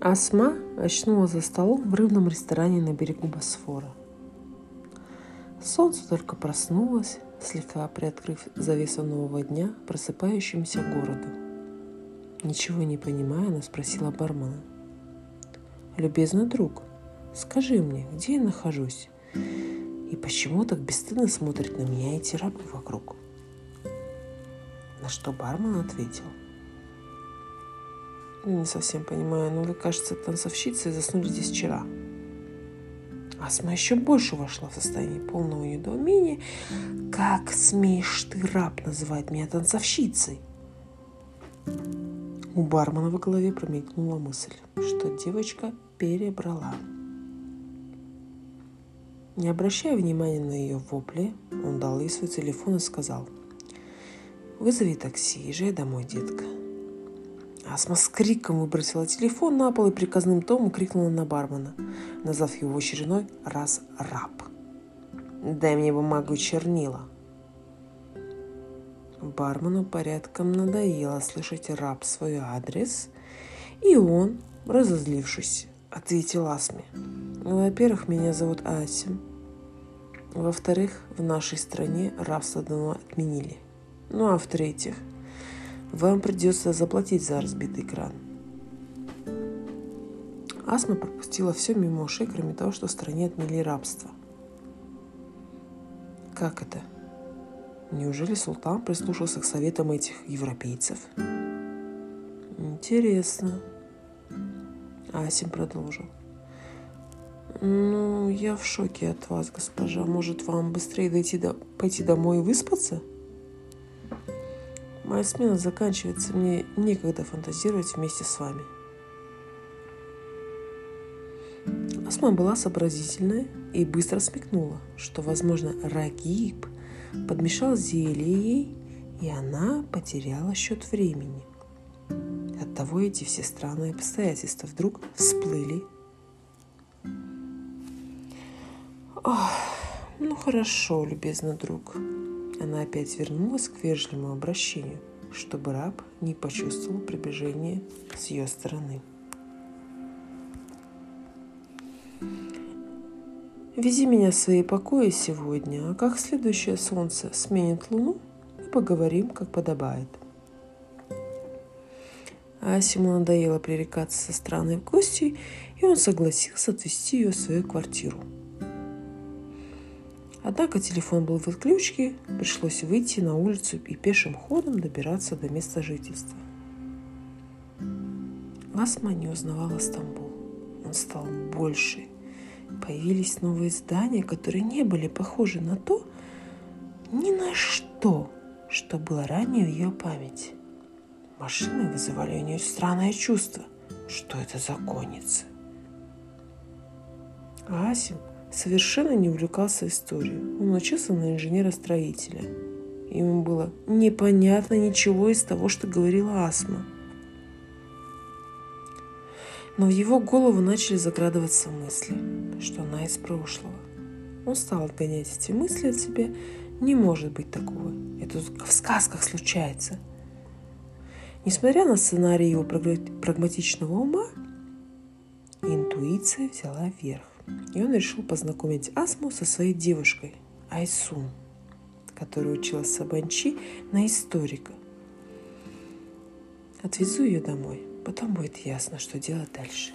Асма очнулась за столом в рыбном ресторане на берегу Босфора. Солнце только проснулось, слегка приоткрыв завесу нового дня просыпающемуся городу. Ничего не понимая, она спросила бармена. «Любезный друг, скажи мне, где я нахожусь? И почему так бесстыдно смотрят на меня эти рабы вокруг?» На что бармен ответил – не совсем понимаю, но вы, кажется, танцовщицей заснули здесь вчера. Асма еще больше вошла в состояние полного недоумения. Как смеешь ты, раб, называть меня танцовщицей? У бармена в голове промелькнула мысль, что девочка перебрала. Не обращая внимания на ее вопли, он дал ей свой телефон и сказал, «Вызови такси, езжай домой, детка». Асма с криком выбросила телефон на пол и приказным тоном крикнула на бармена, назвав его в очередной раз раб. «Дай мне бумагу чернила». Бармену порядком надоело слышать раб свой адрес, и он, разозлившись, ответил Асме. «Во-первых, меня зовут Асим. Во-вторых, в нашей стране рабство давно отменили. Ну а в-третьих, вам придется заплатить за разбитый кран. Асма пропустила все мимо ушей, кроме того, что в стране отмели рабство. Как это? Неужели султан прислушался к советам этих европейцев? Интересно. Асим продолжил. Ну, я в шоке от вас, госпожа. Может, вам быстрее дойти до... пойти домой и выспаться? Моя смена заканчивается, мне некогда фантазировать вместе с вами. Асма была сообразительная и быстро смекнула, что, возможно, Рагиб подмешал зелье ей, и она потеряла счет времени. Оттого эти все странные обстоятельства вдруг всплыли. Ох, ну хорошо, любезный друг, она опять вернулась к вежливому обращению, чтобы раб не почувствовал приближение с ее стороны. Вези меня в свои покои сегодня, а как следующее солнце сменит луну, мы поговорим, как подобает. Асиму надоело пререкаться со странной гостьей, и он согласился отвезти ее в свою квартиру – Однако телефон был в отключке, пришлось выйти на улицу и пешим ходом добираться до места жительства. Асма не узнавала Стамбул. Он стал больше. Появились новые здания, которые не были похожи на то, ни на что, что было ранее в ее памяти. Машины вызывали у нее странное чувство. Что это за конница? Асим совершенно не увлекался историей. Он учился на инженера-строителя. Ему было непонятно ничего из того, что говорила Асма. Но в его голову начали заградываться мысли, что она из прошлого. Он стал отгонять эти мысли от себя. Не может быть такого. Это в сказках случается. Несмотря на сценарий его прагматичного ума, интуиция взяла верх. И он решил познакомить Асму со своей девушкой Айсун, которая училась Сабанчи на историка. Отвезу ее домой, потом будет ясно, что делать дальше.